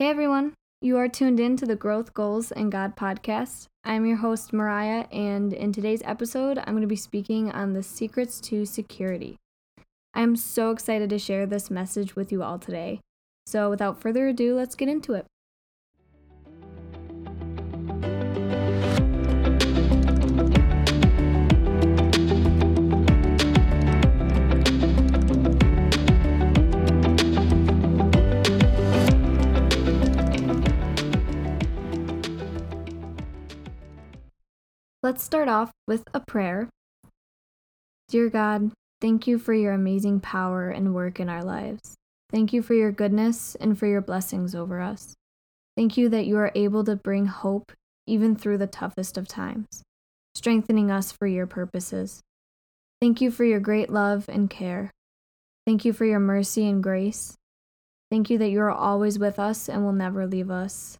Hey everyone, you are tuned in to the Growth Goals and God podcast. I'm your host, Mariah, and in today's episode, I'm going to be speaking on the secrets to security. I'm so excited to share this message with you all today. So, without further ado, let's get into it. Let's start off with a prayer. Dear God, thank you for your amazing power and work in our lives. Thank you for your goodness and for your blessings over us. Thank you that you are able to bring hope even through the toughest of times, strengthening us for your purposes. Thank you for your great love and care. Thank you for your mercy and grace. Thank you that you are always with us and will never leave us.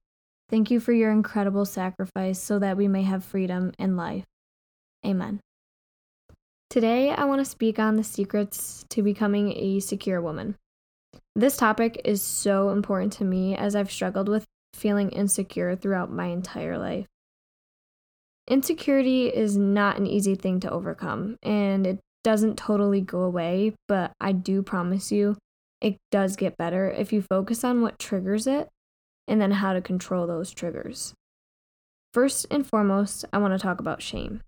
Thank you for your incredible sacrifice so that we may have freedom and life. Amen. Today, I want to speak on the secrets to becoming a secure woman. This topic is so important to me as I've struggled with feeling insecure throughout my entire life. Insecurity is not an easy thing to overcome, and it doesn't totally go away, but I do promise you it does get better if you focus on what triggers it and then how to control those triggers. First and foremost, I want to talk about shame.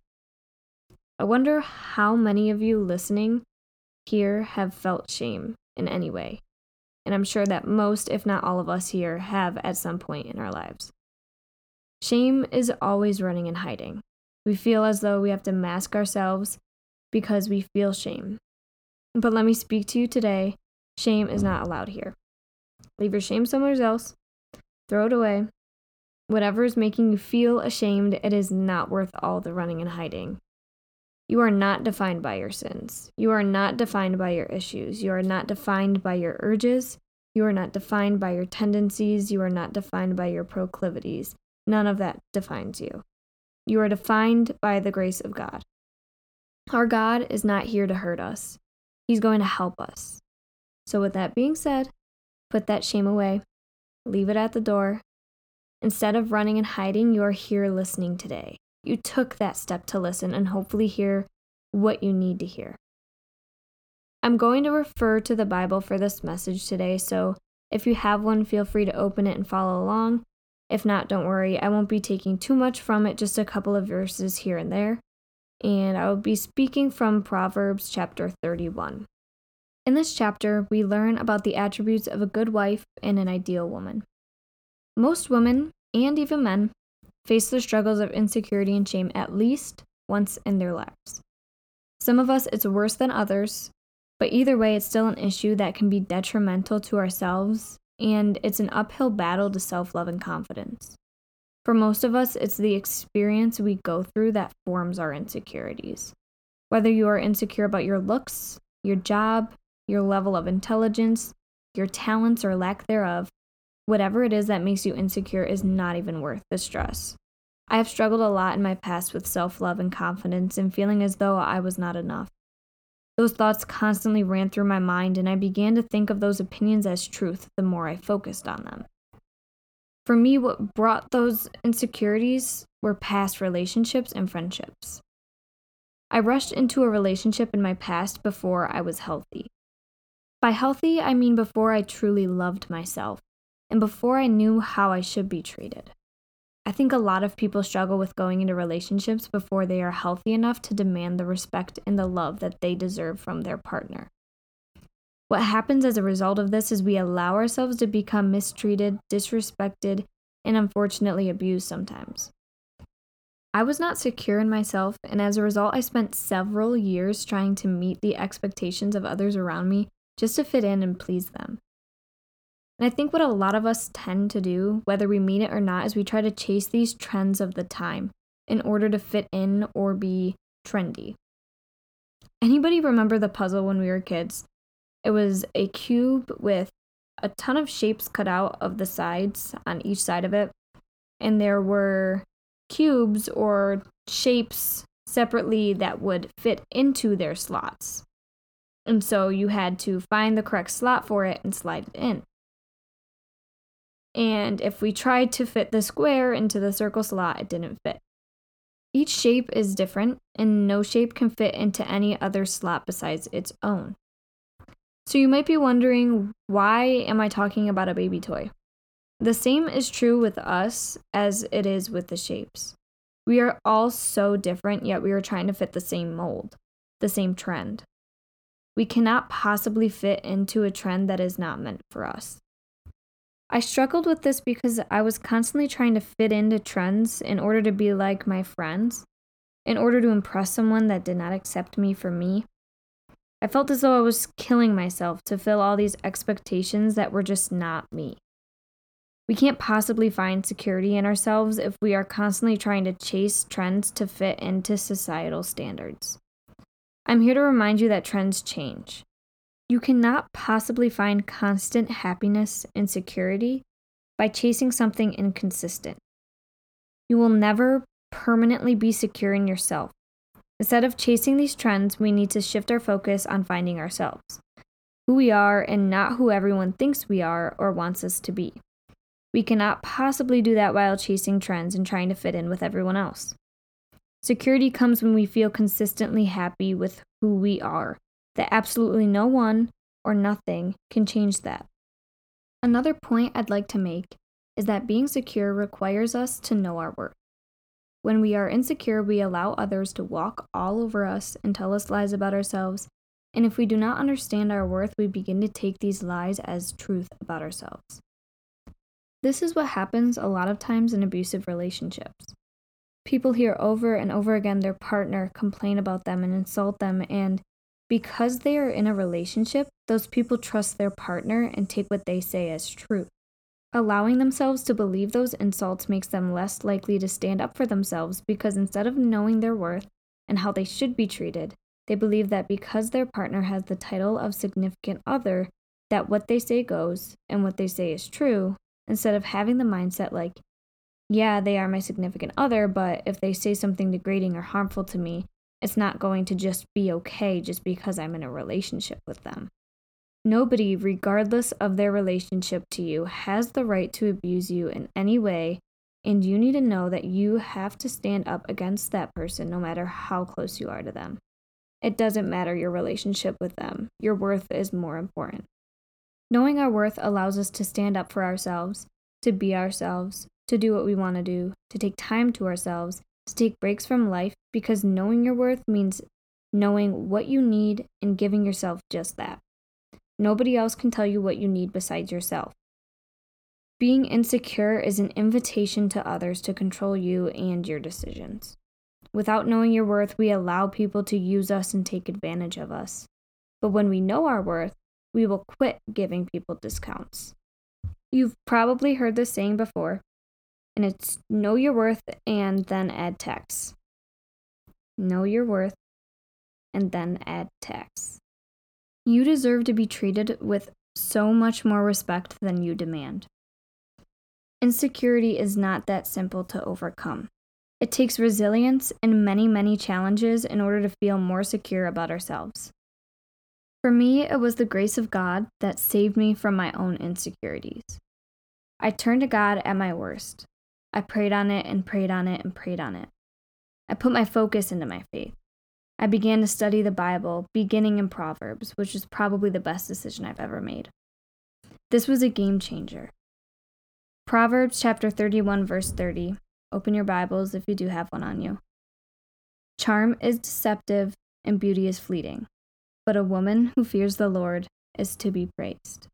I wonder how many of you listening here have felt shame in any way. And I'm sure that most, if not all of us here, have at some point in our lives. Shame is always running and hiding. We feel as though we have to mask ourselves because we feel shame. But let me speak to you today shame is not allowed here. Leave your shame somewhere else Throw it away. Whatever is making you feel ashamed, it is not worth all the running and hiding. You are not defined by your sins. You are not defined by your issues. You are not defined by your urges. You are not defined by your tendencies. You are not defined by your proclivities. None of that defines you. You are defined by the grace of God. Our God is not here to hurt us, He's going to help us. So, with that being said, put that shame away leave it at the door. Instead of running and hiding, you are here listening today. You took that step to listen and hopefully hear what you need to hear. I'm going to refer to the Bible for this message today, so if you have one, feel free to open it and follow along. If not, don't worry, I won't be taking too much from it, just a couple of verses here and there. And I will be speaking from Proverbs chapter 31. In this chapter, we learn about the attributes of a good wife and an ideal woman. Most women, and even men, face the struggles of insecurity and shame at least once in their lives. Some of us, it's worse than others, but either way, it's still an issue that can be detrimental to ourselves, and it's an uphill battle to self love and confidence. For most of us, it's the experience we go through that forms our insecurities. Whether you are insecure about your looks, your job, your level of intelligence, your talents or lack thereof, whatever it is that makes you insecure is not even worth the stress. I have struggled a lot in my past with self love and confidence and feeling as though I was not enough. Those thoughts constantly ran through my mind, and I began to think of those opinions as truth the more I focused on them. For me, what brought those insecurities were past relationships and friendships. I rushed into a relationship in my past before I was healthy. By healthy, I mean before I truly loved myself and before I knew how I should be treated. I think a lot of people struggle with going into relationships before they are healthy enough to demand the respect and the love that they deserve from their partner. What happens as a result of this is we allow ourselves to become mistreated, disrespected, and unfortunately abused sometimes. I was not secure in myself, and as a result, I spent several years trying to meet the expectations of others around me just to fit in and please them. And I think what a lot of us tend to do, whether we mean it or not, is we try to chase these trends of the time in order to fit in or be trendy. Anybody remember the puzzle when we were kids? It was a cube with a ton of shapes cut out of the sides on each side of it. And there were cubes or shapes separately that would fit into their slots. And so you had to find the correct slot for it and slide it in. And if we tried to fit the square into the circle slot, it didn't fit. Each shape is different, and no shape can fit into any other slot besides its own. So you might be wondering why am I talking about a baby toy? The same is true with us as it is with the shapes. We are all so different, yet we are trying to fit the same mold, the same trend. We cannot possibly fit into a trend that is not meant for us. I struggled with this because I was constantly trying to fit into trends in order to be like my friends, in order to impress someone that did not accept me for me. I felt as though I was killing myself to fill all these expectations that were just not me. We can't possibly find security in ourselves if we are constantly trying to chase trends to fit into societal standards. I'm here to remind you that trends change. You cannot possibly find constant happiness and security by chasing something inconsistent. You will never permanently be secure in yourself. Instead of chasing these trends, we need to shift our focus on finding ourselves, who we are, and not who everyone thinks we are or wants us to be. We cannot possibly do that while chasing trends and trying to fit in with everyone else. Security comes when we feel consistently happy with who we are that absolutely no one or nothing can change that. Another point I'd like to make is that being secure requires us to know our worth. When we are insecure, we allow others to walk all over us and tell us lies about ourselves. And if we do not understand our worth, we begin to take these lies as truth about ourselves. This is what happens a lot of times in abusive relationships. People hear over and over again their partner complain about them and insult them, and because they are in a relationship, those people trust their partner and take what they say as true. Allowing themselves to believe those insults makes them less likely to stand up for themselves because instead of knowing their worth and how they should be treated, they believe that because their partner has the title of significant other, that what they say goes and what they say is true, instead of having the mindset like, yeah, they are my significant other, but if they say something degrading or harmful to me, it's not going to just be okay just because I'm in a relationship with them. Nobody, regardless of their relationship to you, has the right to abuse you in any way, and you need to know that you have to stand up against that person no matter how close you are to them. It doesn't matter your relationship with them, your worth is more important. Knowing our worth allows us to stand up for ourselves, to be ourselves, to do what we want to do, to take time to ourselves, to take breaks from life because knowing your worth means knowing what you need and giving yourself just that. Nobody else can tell you what you need besides yourself. Being insecure is an invitation to others to control you and your decisions. Without knowing your worth, we allow people to use us and take advantage of us. But when we know our worth, we will quit giving people discounts. You've probably heard this saying before and it's know your worth and then add tax. Know your worth and then add tax. You deserve to be treated with so much more respect than you demand. Insecurity is not that simple to overcome. It takes resilience and many, many challenges in order to feel more secure about ourselves. For me, it was the grace of God that saved me from my own insecurities. I turned to God at my worst. I prayed on it and prayed on it and prayed on it. I put my focus into my faith. I began to study the Bible, beginning in Proverbs, which was probably the best decision I've ever made. This was a game changer. Proverbs chapter 31, verse 30. Open your Bibles if you do have one on you. Charm is deceptive and beauty is fleeting, but a woman who fears the Lord is to be praised.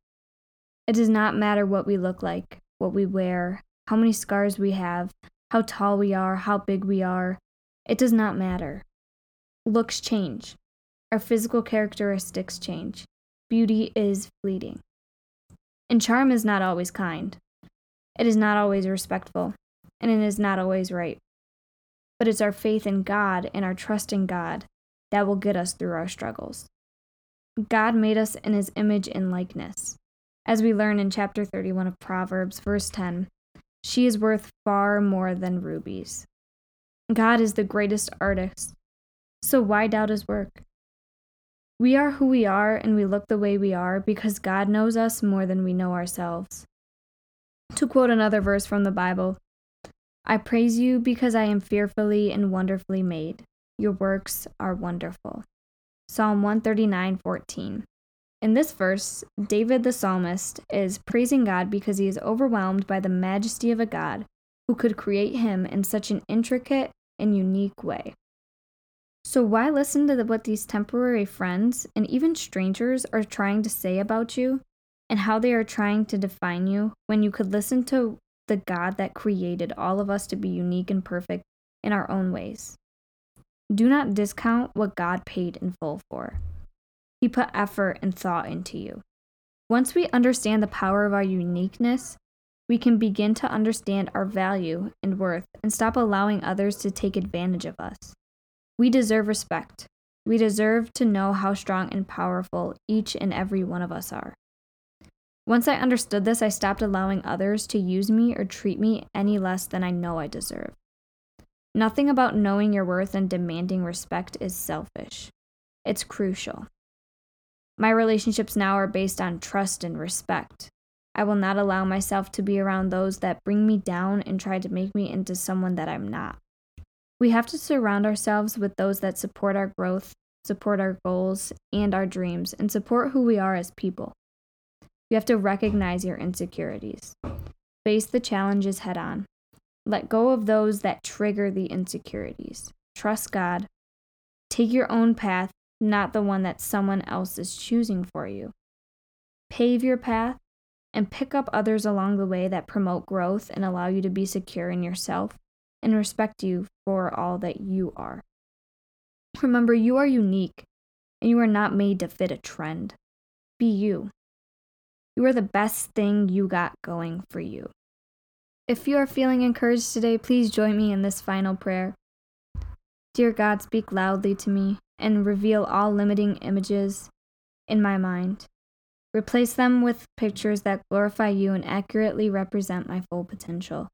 It does not matter what we look like, what we wear, how many scars we have, how tall we are, how big we are. It does not matter. Looks change. Our physical characteristics change. Beauty is fleeting. And charm is not always kind. It is not always respectful. And it is not always right. But it's our faith in God and our trust in God that will get us through our struggles. God made us in his image and likeness. As we learn in chapter 31 of Proverbs, verse 10, she is worth far more than rubies. God is the greatest artist, so why doubt his work? We are who we are and we look the way we are because God knows us more than we know ourselves. To quote another verse from the Bible, I praise you because I am fearfully and wonderfully made. Your works are wonderful. Psalm 139:14. In this verse, David the psalmist is praising God because he is overwhelmed by the majesty of a God who could create him in such an intricate and unique way. So, why listen to what these temporary friends and even strangers are trying to say about you and how they are trying to define you when you could listen to the God that created all of us to be unique and perfect in our own ways? Do not discount what God paid in full for. He put effort and thought into you. Once we understand the power of our uniqueness, we can begin to understand our value and worth and stop allowing others to take advantage of us. We deserve respect. We deserve to know how strong and powerful each and every one of us are. Once I understood this, I stopped allowing others to use me or treat me any less than I know I deserve. Nothing about knowing your worth and demanding respect is selfish. It's crucial. My relationships now are based on trust and respect. I will not allow myself to be around those that bring me down and try to make me into someone that I'm not. We have to surround ourselves with those that support our growth, support our goals and our dreams, and support who we are as people. You have to recognize your insecurities. Face the challenges head on. Let go of those that trigger the insecurities. Trust God. Take your own path, not the one that someone else is choosing for you. Pave your path and pick up others along the way that promote growth and allow you to be secure in yourself and respect you for all that you are. Remember, you are unique and you are not made to fit a trend. Be you. You are the best thing you got going for you. If you are feeling encouraged today, please join me in this final prayer. Dear God, speak loudly to me and reveal all limiting images in my mind. Replace them with pictures that glorify you and accurately represent my full potential.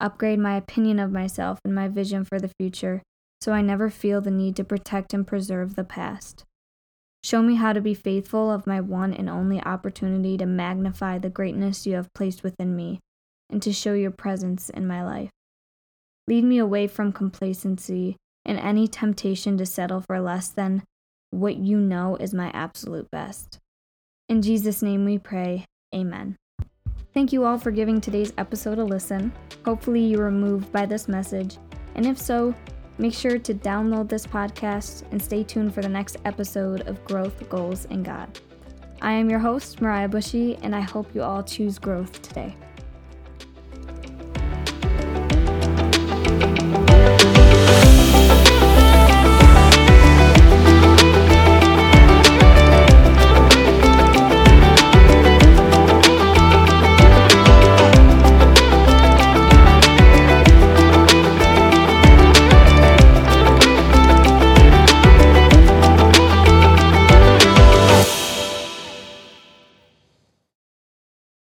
Upgrade my opinion of myself and my vision for the future so I never feel the need to protect and preserve the past. Show me how to be faithful of my one and only opportunity to magnify the greatness you have placed within me and to show your presence in my life. Lead me away from complacency and any temptation to settle for less than what you know is my absolute best. In Jesus' name we pray. Amen. Thank you all for giving today's episode a listen. Hopefully, you were moved by this message. And if so, make sure to download this podcast and stay tuned for the next episode of Growth, Goals, and God. I am your host, Mariah Bushy, and I hope you all choose growth today.